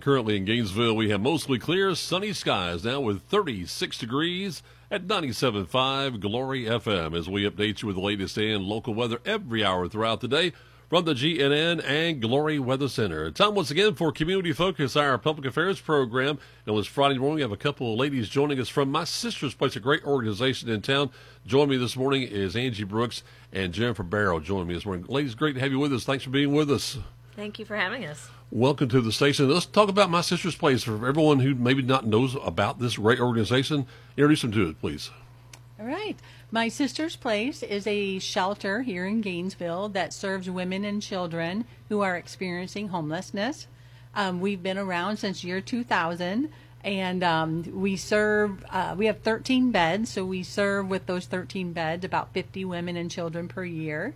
Currently in Gainesville, we have mostly clear, sunny skies now with 36 degrees at 97.5 Glory FM as we update you with the latest and local weather every hour throughout the day from the GNN and Glory Weather Center. Time once again for Community Focus, our public affairs program. And was Friday morning. We have a couple of ladies joining us from My Sister's Place, a great organization in town. Joining me this morning is Angie Brooks and Jennifer Barrow joining me this morning. Ladies, great to have you with us. Thanks for being with us. Thank you for having us. Welcome to the station. Let's talk about My Sister's Place for everyone who maybe not knows about this great organization. Introduce them to it, please. All right. My Sister's Place is a shelter here in Gainesville that serves women and children who are experiencing homelessness. Um, we've been around since year 2000 and um, we serve uh, we have 13 beds so we serve with those 13 beds about 50 women and children per year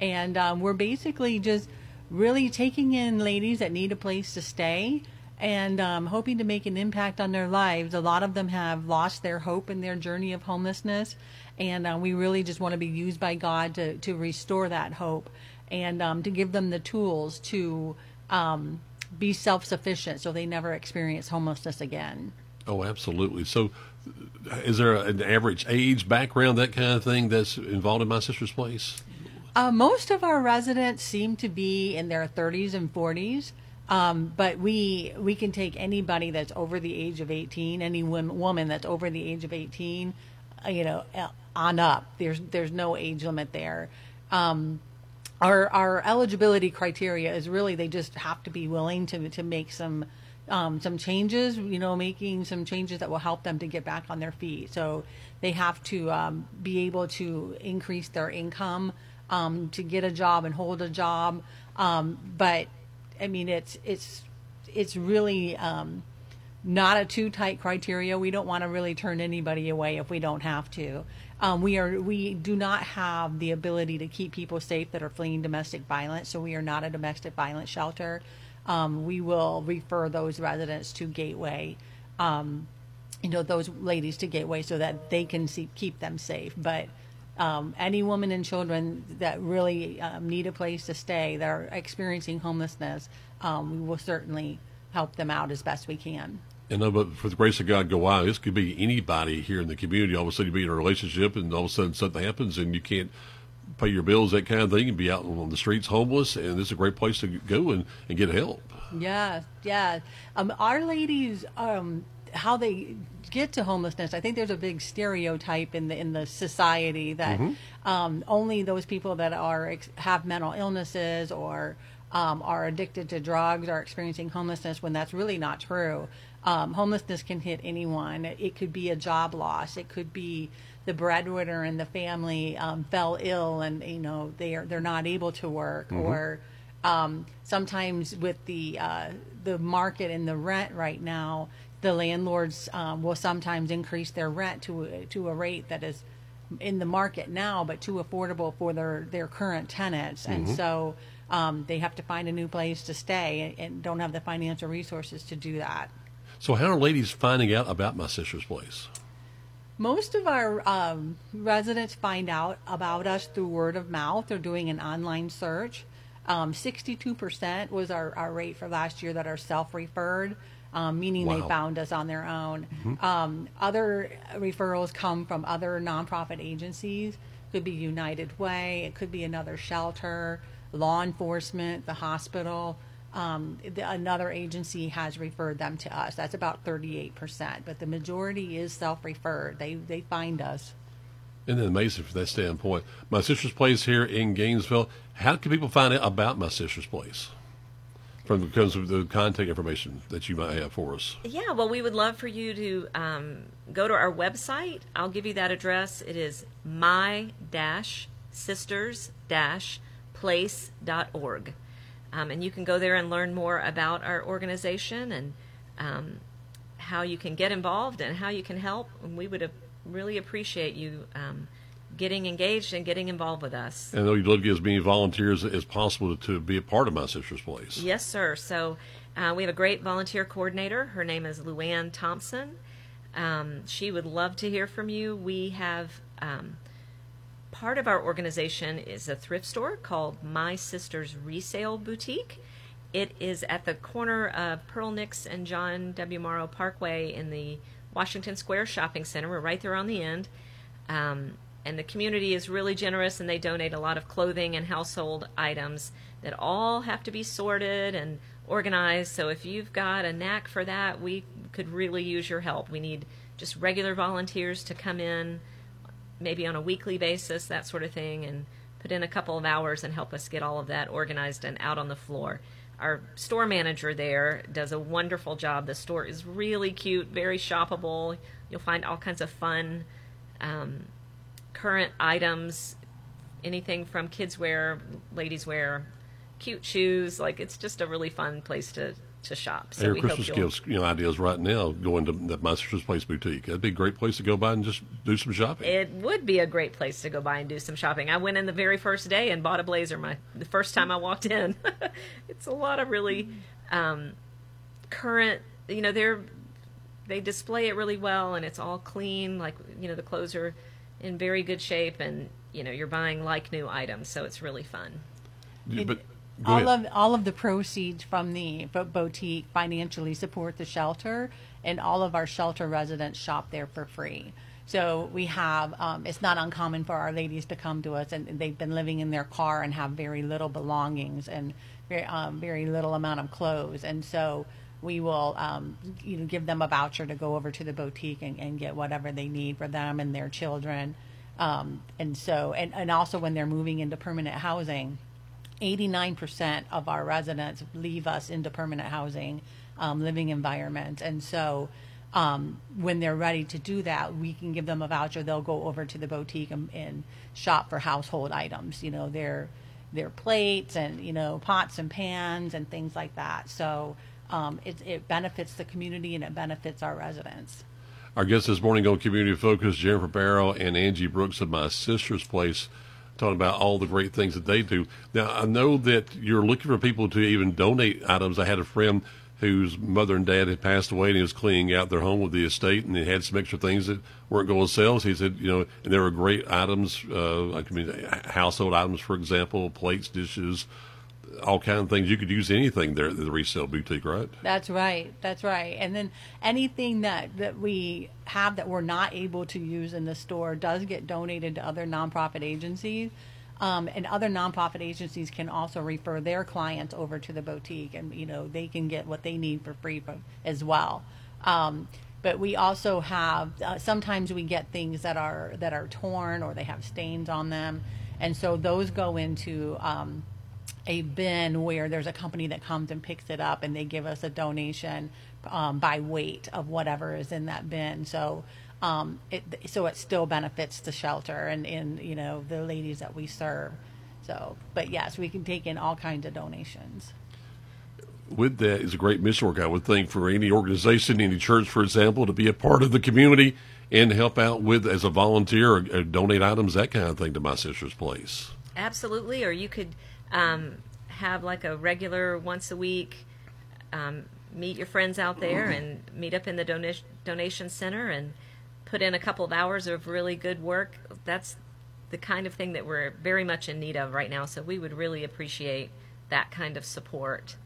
and um, we're basically just really taking in ladies that need a place to stay and um, hoping to make an impact on their lives. A lot of them have lost their hope in their journey of homelessness, and uh, we really just want to be used by God to, to restore that hope and um, to give them the tools to um, be self sufficient so they never experience homelessness again. Oh, absolutely. So, is there an average age, background, that kind of thing that's involved in My Sister's Place? Uh, most of our residents seem to be in their 30s and 40s. Um, but we we can take anybody that's over the age of 18, any woman that's over the age of 18, uh, you know, uh, on up. There's there's no age limit there. Um, our our eligibility criteria is really they just have to be willing to to make some um, some changes. You know, making some changes that will help them to get back on their feet. So they have to um, be able to increase their income um, to get a job and hold a job. Um, but I mean, it's it's it's really um, not a too tight criteria. We don't want to really turn anybody away if we don't have to. Um, we are we do not have the ability to keep people safe that are fleeing domestic violence, so we are not a domestic violence shelter. Um, we will refer those residents to Gateway. Um, you know those ladies to Gateway so that they can see, keep them safe, but um, any woman and children that really um, need a place to stay that are experiencing homelessness, um, we will certainly help them out as best we can. And uh, but for the grace of God, go out. This could be anybody here in the community. All of a sudden, you be in a relationship, and all of a sudden something happens, and you can't pay your bills, that kind of thing, and be out on the streets homeless. And this is a great place to go and, and get help. Yeah, yeah. Um, our ladies, um, how they get to homelessness, I think there's a big stereotype in the in the society that mm-hmm. um, only those people that are have mental illnesses or um, are addicted to drugs are experiencing homelessness when that's really not true. Um, homelessness can hit anyone. It could be a job loss. It could be the breadwinner in the family um, fell ill and you know they are they're not able to work mm-hmm. or um, sometimes with the uh, the market and the rent right now the landlords um, will sometimes increase their rent to to a rate that is in the market now, but too affordable for their their current tenants, and mm-hmm. so um, they have to find a new place to stay and, and don't have the financial resources to do that. So, how are ladies finding out about my sister's place? Most of our um, residents find out about us through word of mouth or doing an online search. Um, 62% was our, our rate for last year that are self referred um, meaning wow. they found us on their own. Mm-hmm. Um, other referrals come from other nonprofit agencies. Could be United Way. It could be another shelter, law enforcement, the hospital. Um, the, another agency has referred them to us. That's about 38%, but the majority is self-referred. They they find us. Isn't it amazing from that standpoint? My sister's place here in Gainesville. How can people find out about my sister's place? From because of the contact information that you might have for us. Yeah, well, we would love for you to um, go to our website. I'll give you that address. It is my sisters place.org. Um, and you can go there and learn more about our organization and um, how you can get involved and how you can help. And we would really appreciate you um, getting engaged and getting involved with us. And you'd love to get as many volunteers as possible to be a part of My Sister's Place. Yes, sir. So uh, we have a great volunteer coordinator. Her name is Luann Thompson. Um, she would love to hear from you. We have um, part of our organization is a thrift store called My Sister's Resale Boutique. it is at the corner of Pearl Nix and John W. Morrow Parkway in the Washington Square Shopping Center. We're right there on the end. Um, and the community is really generous and they donate a lot of clothing and household items that all have to be sorted and organized. So if you've got a knack for that, we could really use your help. We need just regular volunteers to come in, maybe on a weekly basis, that sort of thing, and put in a couple of hours and help us get all of that organized and out on the floor. Our store manager there does a wonderful job. The store is really cute, very shoppable. You'll find all kinds of fun um, current items, anything from kids wear, ladies wear, cute shoes. Like it's just a really fun place to to shop. So Your Christmas gifts, you know, ideas right now going to the My Sister's Place boutique. That'd be a great place to go by and just do some shopping. It would be a great place to go by and do some shopping. I went in the very first day and bought a blazer. My the first time I walked in. it's a lot of really um, current. You know, they're they display it really well and it's all clean. Like you know, the clothes are in very good shape and you know you're buying like new items, so it's really fun. but all of all of the proceeds from the boutique financially support the shelter, and all of our shelter residents shop there for free. So we have um, it's not uncommon for our ladies to come to us, and they've been living in their car and have very little belongings and very um, very little amount of clothes, and so we will um, you know give them a voucher to go over to the boutique and, and get whatever they need for them and their children. Um, and so and, and also when they're moving into permanent housing 89% of our residents leave us into permanent housing um, living environments And so um, when they're ready to do that, we can give them a voucher. They'll go over to the boutique and, and shop for household items, you know, their, their plates and, you know, pots and pans and things like that. So um, it, it benefits the community and it benefits our residents. Our guests this morning on Community Focus, Jennifer Barrow and Angie Brooks of My Sister's Place talking about all the great things that they do. Now, I know that you're looking for people to even donate items. I had a friend whose mother and dad had passed away and he was cleaning out their home with the estate and he had some extra things that weren't going to sell. So he said, you know, and there were great items, uh, I mean, household items, for example, plates, dishes, all kind of things. You could use anything there at the resale boutique, right? That's right. That's right. And then anything that that we have that we're not able to use in the store does get donated to other nonprofit agencies. Um, and other nonprofit agencies can also refer their clients over to the boutique, and you know they can get what they need for free from, as well. Um, but we also have uh, sometimes we get things that are that are torn or they have stains on them, and so those go into um, a bin where there's a company that comes and picks it up and they give us a donation um, by weight of whatever is in that bin. So um, it so it still benefits the shelter and in you know the ladies that we serve. So, but yes, we can take in all kinds of donations. With that is a great mission work, I would think, for any organization, any church, for example, to be a part of the community and help out with as a volunteer or, or donate items, that kind of thing to my sister's place. Absolutely, or you could um, have like a regular once a week um, meet your friends out there and meet up in the donation donation center and put in a couple of hours of really good work. That's the kind of thing that we're very much in need of right now. So we would really appreciate that kind of support.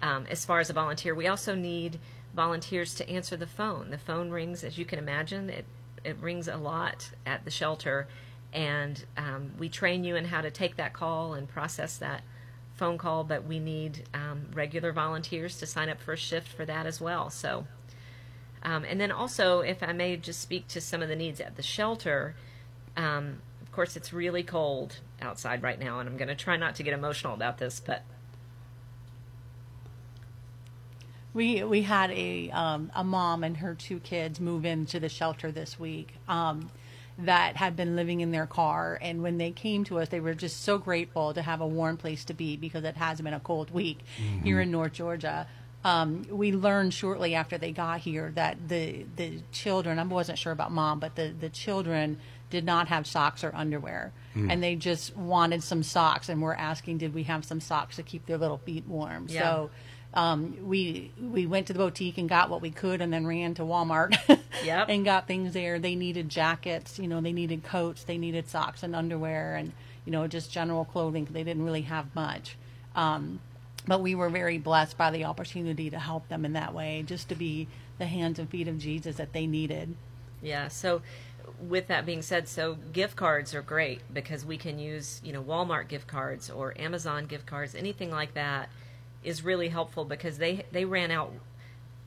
Um, as far as a volunteer, we also need volunteers to answer the phone. The phone rings, as you can imagine, it it rings a lot at the shelter, and um, we train you in how to take that call and process that phone call, but we need um, regular volunteers to sign up for a shift for that as well. So, um, and then also, if I may just speak to some of the needs at the shelter, um, of course, it's really cold outside right now, and I'm going to try not to get emotional about this, but we we had a um, a mom and her two kids move into the shelter this week. Um, that had been living in their car. And when they came to us, they were just so grateful to have a warm place to be because it has been a cold week mm-hmm. here in North Georgia. Um, we learned shortly after they got here that the the children I wasn't sure about mom, but the the children did not have socks or underwear, mm. and they just wanted some socks, and we're asking, did we have some socks to keep their little feet warm? Yeah. So um, we we went to the boutique and got what we could, and then ran to Walmart yep. and got things there. They needed jackets, you know, they needed coats, they needed socks and underwear, and you know, just general clothing. They didn't really have much. Um, but we were very blessed by the opportunity to help them in that way, just to be the hands and feet of Jesus that they needed. Yeah. So, with that being said, so gift cards are great because we can use, you know, Walmart gift cards or Amazon gift cards, anything like that is really helpful because they they ran out.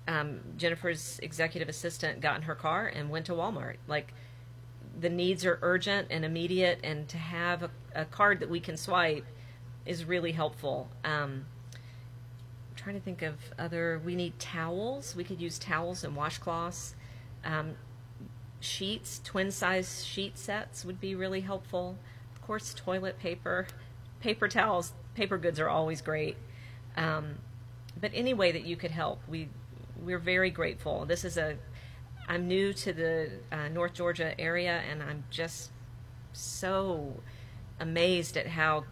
Um, Jennifer's executive assistant got in her car and went to Walmart. Like the needs are urgent and immediate, and to have a, a card that we can swipe is really helpful. Um, trying to think of other. We need towels. We could use towels and washcloths. Um, sheets, twin size sheet sets would be really helpful. Of course, toilet paper, paper towels, paper goods are always great. Um, but any way that you could help, we we're very grateful. This is a I'm new to the uh, North Georgia area, and I'm just so amazed at how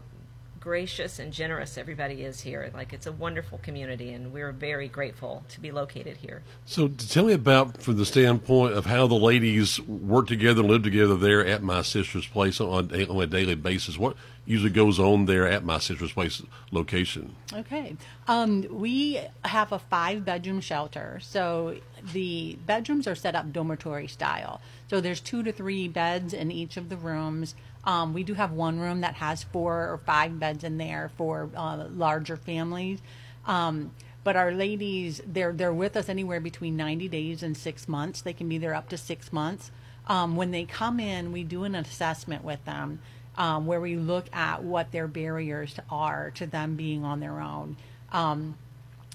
gracious and generous everybody is here. Like it's a wonderful community, and we're very grateful to be located here. So, tell me about from the standpoint of how the ladies work together, live together there at my sister's place on, on a daily basis. What usually goes on there at my sister's place location? Okay, um, we have a five bedroom shelter, so the bedrooms are set up dormitory style. So there's two to three beds in each of the rooms. Um, we do have one room that has four or five beds in there for uh, larger families. Um, but our ladies, they're they're with us anywhere between 90 days and six months. They can be there up to six months. Um, when they come in, we do an assessment with them um, where we look at what their barriers are to them being on their own. Um,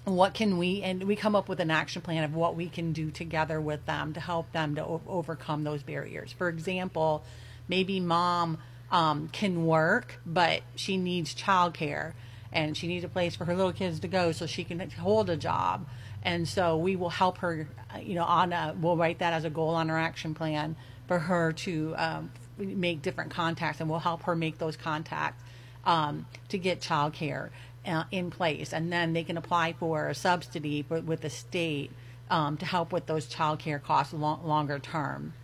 what can we and we come up with an action plan of what we can do together with them to help them to overcome those barriers. For example, maybe mom um, can work, but she needs childcare and she needs a place for her little kids to go so she can hold a job. And so we will help her, you know, on a, we'll write that as a goal on her action plan for her to um, make different contacts and we'll help her make those contacts um, to get childcare uh, in place. And then they can apply for a subsidy for, with the state um, to help with those childcare costs long, longer term.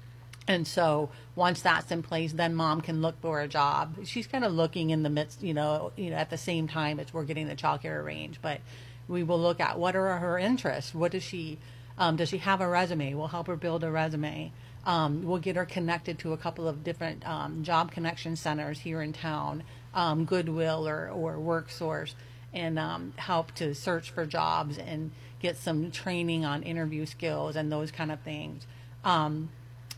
And so once that's in place, then mom can look for a job. She's kind of looking in the midst, you know, you know, at the same time as we're getting the childcare arranged. But we will look at what are her interests. What does she? Um, does she have a resume? We'll help her build a resume. Um, we'll get her connected to a couple of different um, job connection centers here in town, um, Goodwill or or WorkSource, and um, help to search for jobs and get some training on interview skills and those kind of things.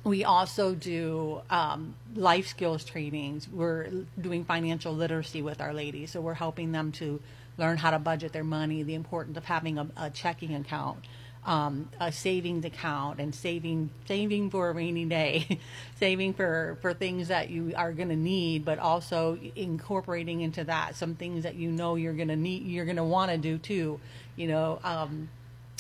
We also do um, life skills trainings. We're doing financial literacy with our ladies, so we're helping them to learn how to budget their money, the importance of having a, a checking account, um, a savings account, and saving saving for a rainy day, saving for for things that you are going to need, but also incorporating into that some things that you know you're going to need, you're going to want to do too, you know. Um,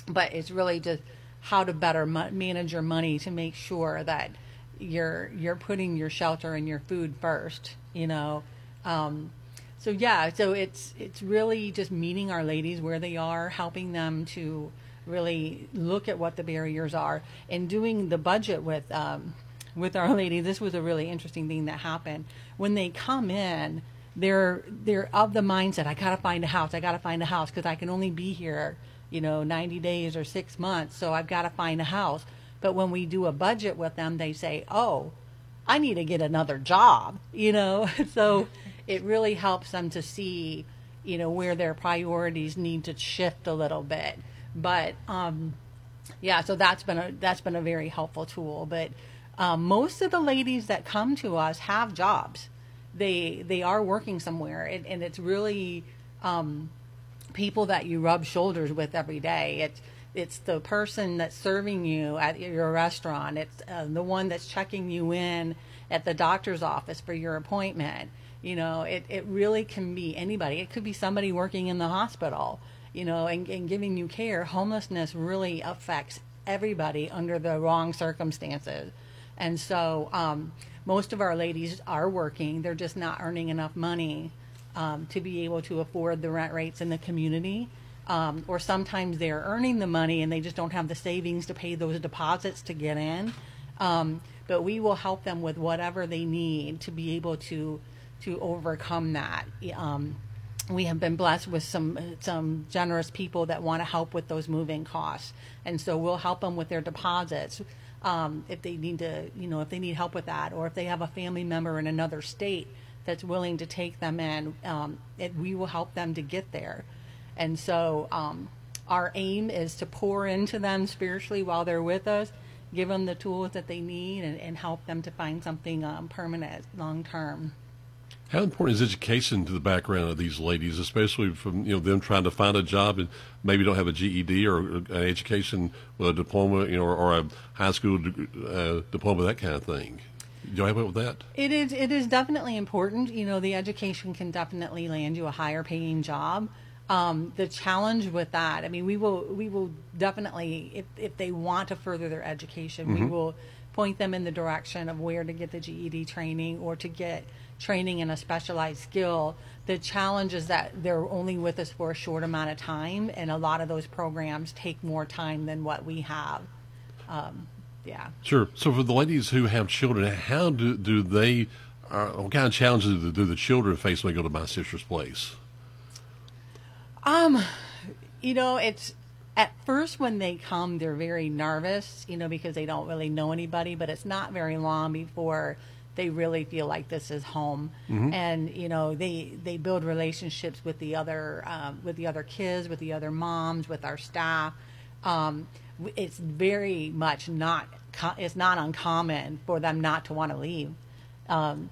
but it's really just how to better ma- manage your money to make sure that you're you're putting your shelter and your food first you know? Um, so yeah so it's it's really just meeting our ladies where they are helping them to really look at what the barriers are and doing the budget with um, with our lady this was a really interesting thing that happened. When they come in they're they're of the mindset i gotta find a house i gotta find a house because i can only be here you know, 90 days or six months, so I've got to find a house. But when we do a budget with them, they say, oh, I need to get another job, you know? so it really helps them to see, you know, where their priorities need to shift a little bit. But, um, yeah, so that's been a, that's been a very helpful tool. But um, most of the ladies that come to us have jobs. They, they are working somewhere and, and it's really, um, people that you rub shoulders with every day. It's it's the person that's serving you at your restaurant. It's uh, the one that's checking you in at the doctor's office for your appointment. You know, it, it really can be anybody. It could be somebody working in the hospital, you know, and, and giving you care. Homelessness really affects everybody under the wrong circumstances. And so um, most of our ladies are working, they're just not earning enough money um, to be able to afford the rent rates in the community. Um, or sometimes they're earning the money and they just don't have the savings to pay those deposits to get in. Um, but we will help them with whatever they need to be able to to overcome that. Um, we have been blessed with some some generous people that want to help with those moving costs, and so we'll help them with their deposits um, if they need to, you know, if they need help with that, or if they have a family member in another state that's willing to take them in, um, it, we will help them to get there. And so um, our aim is to pour into them spiritually while they're with us, give them the tools that they need, and, and help them to find something um, permanent, long term. How important is education to the background of these ladies, especially from you know them trying to find a job and maybe don't have a GED or an education with a diploma, you know, or, or a high school uh, diploma, that kind of thing? Do you have it with that? It is. It is definitely important. You know, the education can definitely land you a higher paying job. Um, the challenge with that, I mean, we will we will definitely if if they want to further their education, mm-hmm. we will point them in the direction of where to get the GED training or to get training in a specialized skill. The challenge is that they're only with us for a short amount of time, and a lot of those programs take more time than what we have. Um, yeah. Sure. So for the ladies who have children, how do do they? Uh, what kind of challenges do, do the children face when they go to my sister's place? Um, you know, it's at first when they come, they're very nervous, you know, because they don't really know anybody. But it's not very long before they really feel like this is home, mm-hmm. and you know, they they build relationships with the other um, with the other kids, with the other moms, with our staff. Um, it's very much not it's not uncommon for them not to want to leave. Um,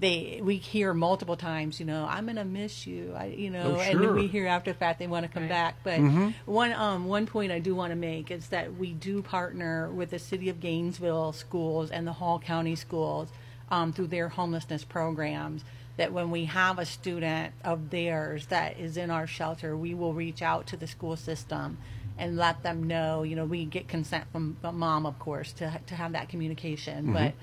they we hear multiple times, you know, I'm gonna miss you, I, you know, oh, sure. and we hear after the fact they want to come right. back. But mm-hmm. one um, one point I do want to make is that we do partner with the City of Gainesville schools and the Hall County schools um, through their homelessness programs. That when we have a student of theirs that is in our shelter, we will reach out to the school system and let them know. You know, we get consent from mom, of course, to to have that communication, mm-hmm. but.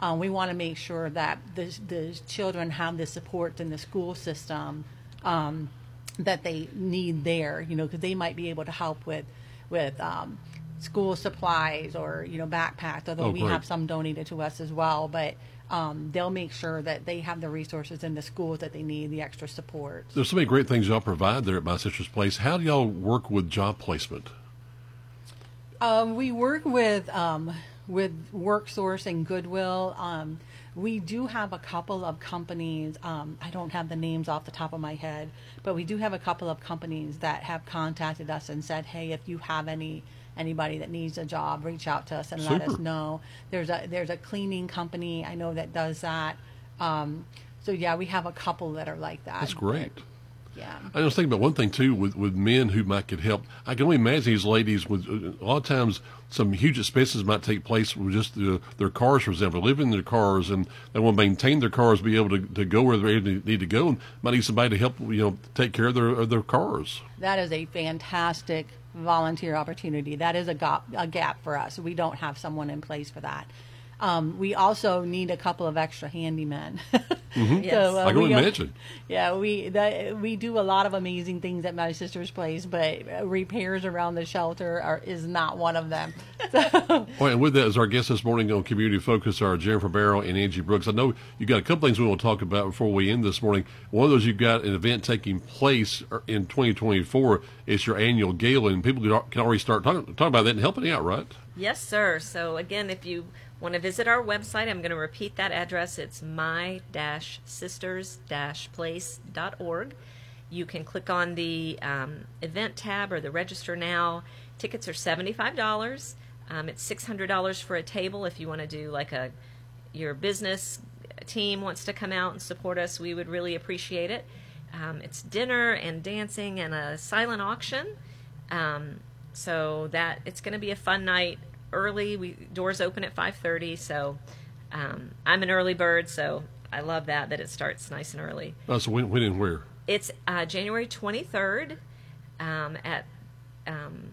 Um, we want to make sure that the, the children have the support in the school system um, that they need there, you know, because they might be able to help with with um, school supplies or you know backpacks. Although oh, we have some donated to us as well, but um, they'll make sure that they have the resources in the schools that they need, the extra support. There's so many great things y'all provide there at My Sister's Place. How do y'all work with job placement? Um, we work with um, with WorkSource and Goodwill. Um, we do have a couple of companies. Um, I don't have the names off the top of my head, but we do have a couple of companies that have contacted us and said, "Hey, if you have any anybody that needs a job, reach out to us and Super. let us know." There's a there's a cleaning company I know that does that. Um, so yeah, we have a couple that are like that. That's great. Yeah. I was thinking about one thing too with, with men who might get help. I can only imagine these ladies with a lot of times some huge expenses might take place with just the, their cars, for example, living in their cars and they want to maintain their cars, be able to, to go where they need to go, and might need somebody to help you know take care of their of their cars. That is a fantastic volunteer opportunity. That is a gap, a gap for us. We don't have someone in place for that. Um, we also need a couple of extra handymen. mm-hmm. yes. so, uh, I can we, imagine. Yeah, we that, we do a lot of amazing things at my sister's place, but repairs around the shelter are, is not one of them. So. well, and with that, as our guests this morning on Community Focus are Jennifer Barrow and Angie Brooks. I know you got a couple things we want to talk about before we end this morning. One of those you've got an event taking place in 2024. It's your annual gala, and people can already start talking, talking about that and helping out, right? Yes, sir. So again, if you want to visit our website, I'm going to repeat that address. It's my-sisters-place.org. You can click on the um, event tab or the register now. Tickets are $75. Um, it's $600 for a table if you want to do like a your business team wants to come out and support us. We would really appreciate it. Um, it's dinner and dancing and a silent auction. Um, so that it's going to be a fun night early. We doors open at 5:30, so um, I'm an early bird, so I love that that it starts nice and early. Oh, so when, when and where? It's uh, January 23rd um, at um,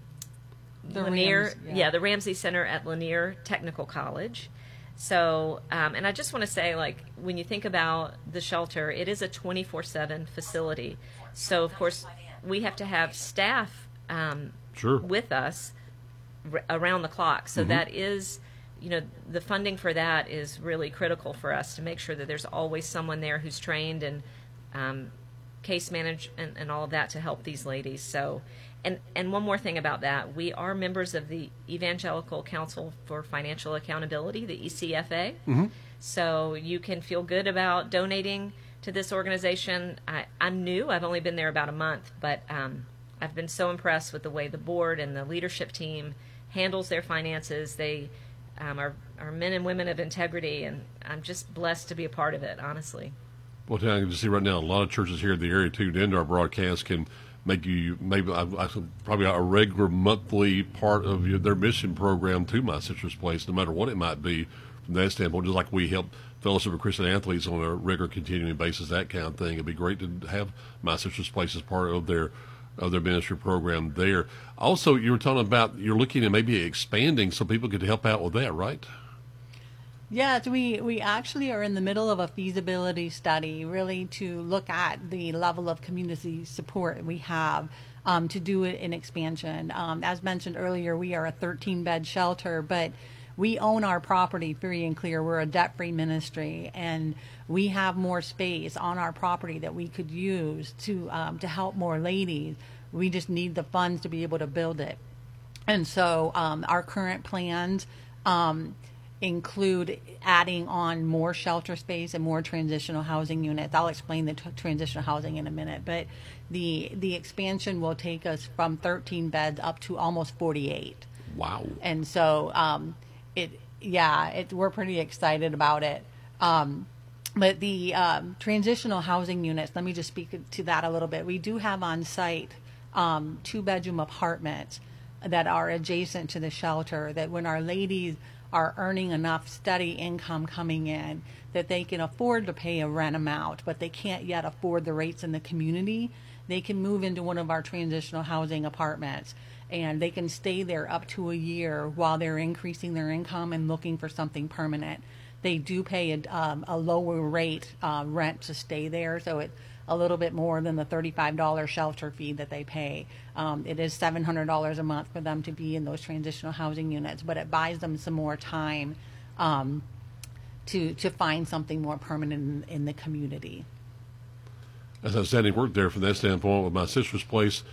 the Lanier. Rams, yeah. yeah. the Ramsey Center at Lanier Technical College. So, um, and I just want to say, like, when you think about the shelter, it is a 24 7 facility. So, of course, we have to have staff um, sure. with us r- around the clock. So mm-hmm. that is, you know, the funding for that is really critical for us to make sure that there's always someone there who's trained and um, case manage and, and all of that to help these ladies. So, and and one more thing about that, we are members of the Evangelical Council for Financial Accountability, the ECFA. Mm-hmm. So you can feel good about donating to this organization. I, I'm new; I've only been there about a month, but um, I've been so impressed with the way the board and the leadership team handles their finances. They um, are are men and women of integrity, and I'm just blessed to be a part of it. Honestly. Well, I can see right now a lot of churches here in the area tuned into our broadcast can make you maybe probably a regular monthly part of their mission program to my sister's place, no matter what it might be from that standpoint. Just like we help Fellowship of Christian Athletes on a regular, continuing basis, that kind of thing. It'd be great to have my sister's place as part of their of their ministry program there. Also, you were talking about you're looking at maybe expanding so people could help out with that, right? Yes, we, we actually are in the middle of a feasibility study, really to look at the level of community support we have um, to do it in expansion. Um, as mentioned earlier, we are a 13 bed shelter, but we own our property free and clear. We're a debt free ministry, and we have more space on our property that we could use to um, to help more ladies. We just need the funds to be able to build it. And so, um, our current plans um, include adding on more shelter space and more transitional housing units. I'll explain the t- transitional housing in a minute, but the the expansion will take us from 13 beds up to almost 48. Wow! And so um, it, yeah, it, we're pretty excited about it. Um, but the um, transitional housing units, let me just speak to that a little bit. We do have on site um, two bedroom apartments that are adjacent to the shelter. That when our ladies are earning enough steady income coming in that they can afford to pay a rent amount, but they can't yet afford the rates in the community, they can move into one of our transitional housing apartments and they can stay there up to a year while they're increasing their income and looking for something permanent. They do pay a, um, a lower rate uh, rent to stay there, so it's a little bit more than the $35 shelter fee that they pay. Um, it is $700 a month for them to be in those transitional housing units, but it buys them some more time um, to to find something more permanent in, in the community. Said, he worked there from that standpoint with my sister's place.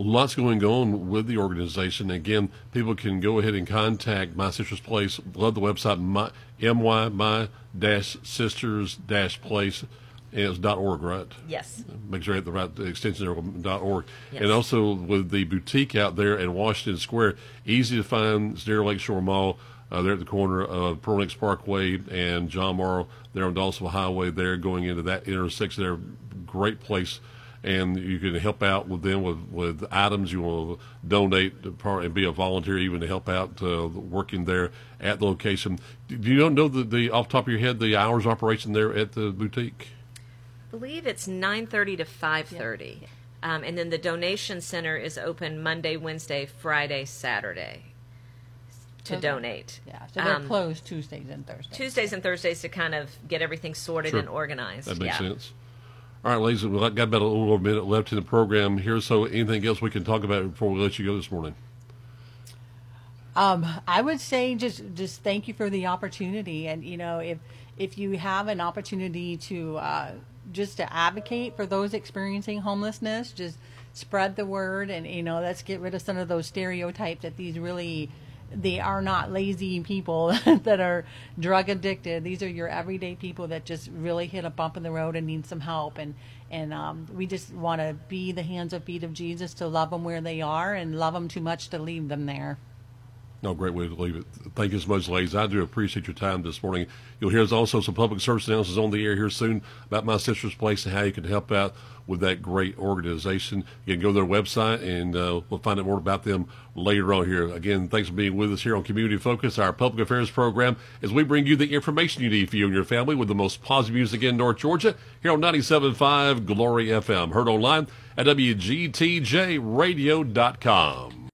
Lots going on with the organization. Again, people can go ahead and contact my sister's place. Love the website my, my my dash sisters dash place it's .org, right? Yes. Make sure you have the right extension there, dot .org. Yes. And also with the boutique out there in Washington Square, easy to find, it's near Lakeshore Mall. Uh, they're at the corner of Pearl Nix Parkway and John Morrow. They're on Dawsonville Highway there going into that intersection. They're great place. And you can help out with them with, with items you want to donate and be a volunteer even to help out uh, working there at the location. Do you know the, the off the top of your head the hours operation there at the boutique? believe it's 9.30 to 5.30 um, and then the donation center is open monday wednesday friday saturday to So- donate Yeah, so they're Um, closed Tuesdays and Thursdays. tuesdays and thursdays to kind of get everything sorted Sure. and organized That makes yeah. sense. All right, ladies, we've got about a little minute left in the program here. So, anything else we can talk about before we let you go this morning? Um, I would say just just thank you for the opportunity, and you know if if you have an opportunity to uh, just to advocate for those experiencing homelessness, just spread the word, and you know let's get rid of some of those stereotypes that these really they are not lazy people that are drug addicted. These are your everyday people that just really hit a bump in the road and need some help. And and um, we just want to be the hands and feet of Jesus to love them where they are and love them too much to leave them there. No, great way to leave it. Thank you so much, ladies. I do appreciate your time this morning. You'll hear also some public service announcements on the air here soon about my sister's place and how you can help out with that great organization. You can go to their website and uh, we'll find out more about them later on here. Again, thanks for being with us here on Community Focus, our public affairs program, as we bring you the information you need for you and your family with the most positive music in North Georgia here on 97.5 Glory FM. Heard online at WGTJRadio.com.